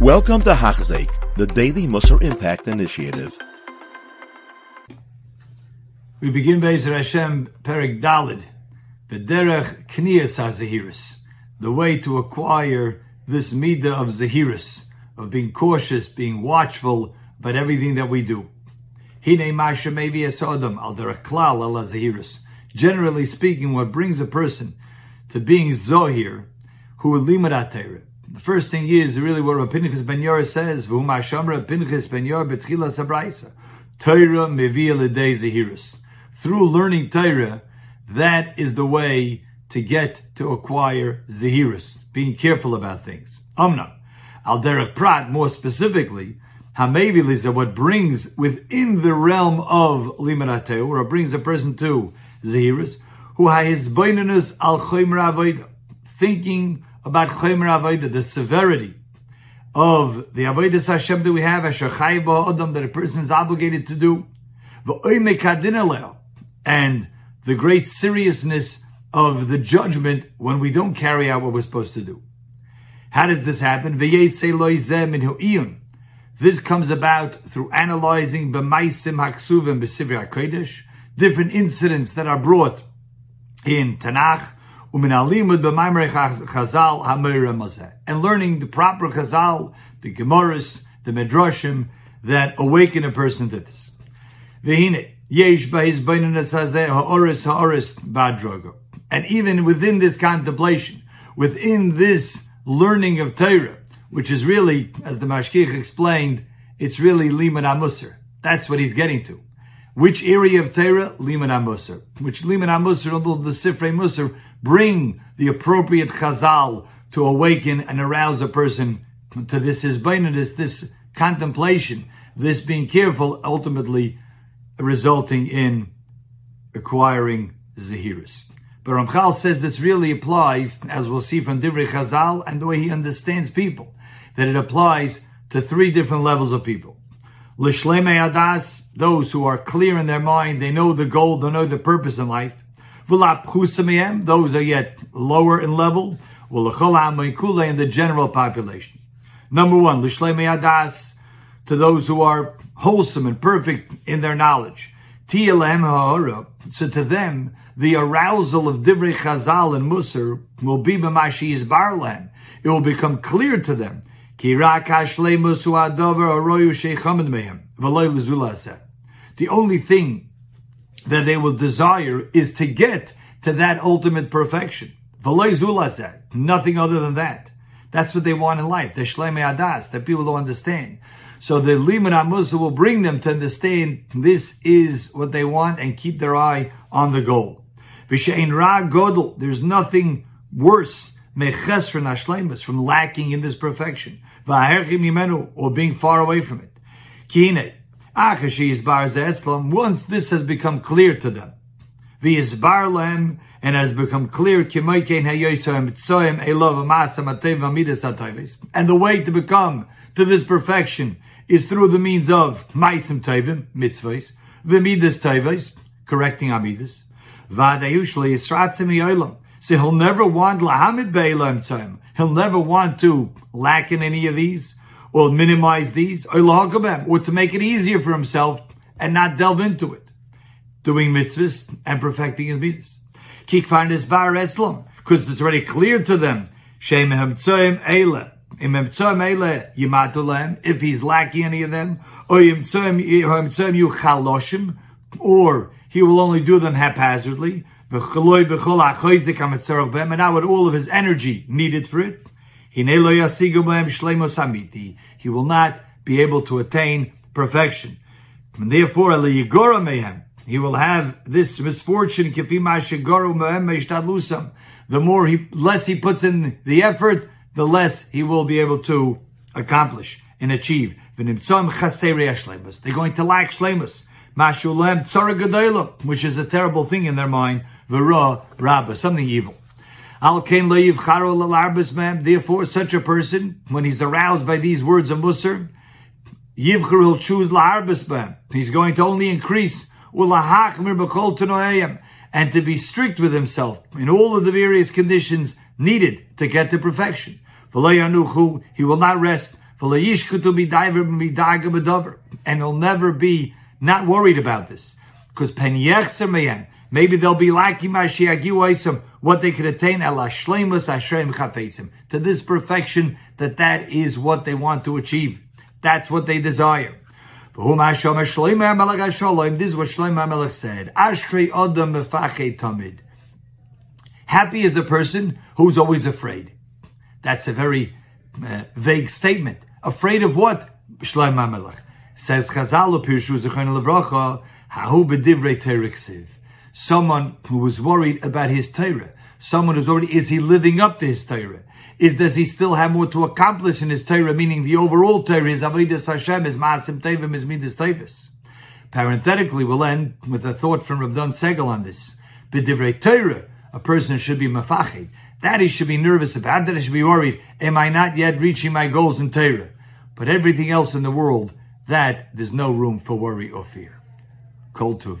Welcome to Hachzik, the Daily Musar Impact Initiative. We begin Bezer Hashem Perik Dalid, Bederech Kniyas HaZahiris, the way to acquire this midah of Zahiris, of being cautious, being watchful about everything that we do. Hine Masha maybe Asodam, al klal ala Zahiris. Generally speaking, what brings a person to being Zohir, who limadat the first thing is really what Rav Pinchas Ben Yor says, Pinchas Ben. Torah. Through learning Torah, that is the way to get to acquire zehirus, being careful about things. Amna. Al derech prat, more specifically, Hamevi is what brings within the realm of limanateu, or brings a person to zehirus, who has al choymer thinking about Chomer Avodah, the severity of the Avodah Hashem that we have, Asher Adam, that a person is obligated to do, and the great seriousness of the judgment when we don't carry out what we're supposed to do. How does this happen? This comes about through analyzing b'maisim haksuvim b'sivir HaKodesh, different incidents that are brought in Tanakh, and learning the proper chazal, the gemaras, the medrashim that awaken a person to this. And even within this contemplation, within this learning of Torah, which is really, as the Mashgiach explained, it's really liman amusar. That's what he's getting to. Which area of Torah? Liman amusar. Which liman amusar, although the Sifrei Musar bring the appropriate chazal to awaken and arouse a person to this hisbainus, this contemplation, this being careful, ultimately resulting in acquiring zahirus. But Ramchal says this really applies, as we'll see from Divrei Chazal and the way he understands people, that it applies to three different levels of people. Lishleme Adas, those who are clear in their mind, they know the goal, they know the purpose in life those are yet lower in level, in the general population. Number one, adas, to those who are wholesome and perfect in their knowledge. So to them, the arousal of divrei chazal and musar will be b'mashi barlem. It will become clear to them. The only thing that they will desire is to get to that ultimate perfection. Nothing other than that. That's what they want in life. The shleme adas that people don't understand. So the liman amusa will bring them to understand this is what they want and keep their eye on the goal. V'shein ra godel. There's nothing worse from lacking in this perfection. Or being far away from it. Once this has become clear to them, and has become clear, and the way to become to this perfection is through the means of maisim tevim, mitzvahs, v'midas tevim, correcting amidas, v'adayushli yisratzim yolam. So he'll never want lahamid be'elam He'll never want to lack in any of these or minimize these, or to make it easier for himself and not delve into it. Doing mitzvahs and perfecting his mitzvahs. Kikfan is bar eslam, because it's already clear to them. If he's lacking any of them, or he will only do them haphazardly, and now with all of his energy needed for it, he will not be able to attain perfection. And therefore, he will have this misfortune. The more he, less he puts in the effort, the less he will be able to accomplish and achieve. They're going to lack shlemus. Which is a terrible thing in their mind. Something evil. Therefore, such a person, when he's aroused by these words of Musar, Yivchur will choose la'arbis He's going to only increase and to be strict with himself in all of the various conditions needed to get to perfection. He will not rest And he'll never be not worried about this. Because maybe they'll be like what they could attain to this perfection that that is what they want to achieve. That's what they desire. This is what Shlomo Melech said. Ashrei Adam Tamid. Happy is a person who's always afraid. That's a very uh, vague statement. Afraid of what? Shlomo Melech says Chazal Pirshu Zechon Levracha Hahu B'divrei Teriksiv. Someone who was worried about his Torah. Someone who's already, is he living up to his Torah? is does he still have more to accomplish in his Torah, meaning the overall Torah, is Avodas Hashem, is Maasim Tevim, is Midas Tevis. Parenthetically, we'll end with a thought from Rav Dan Segal on this. B'divrei Torah, a person should be mafached. That he should be nervous about, that he should be worried, am I not yet reaching my goals in Torah? But everything else in the world, that there's no room for worry or fear. Kol Tuv.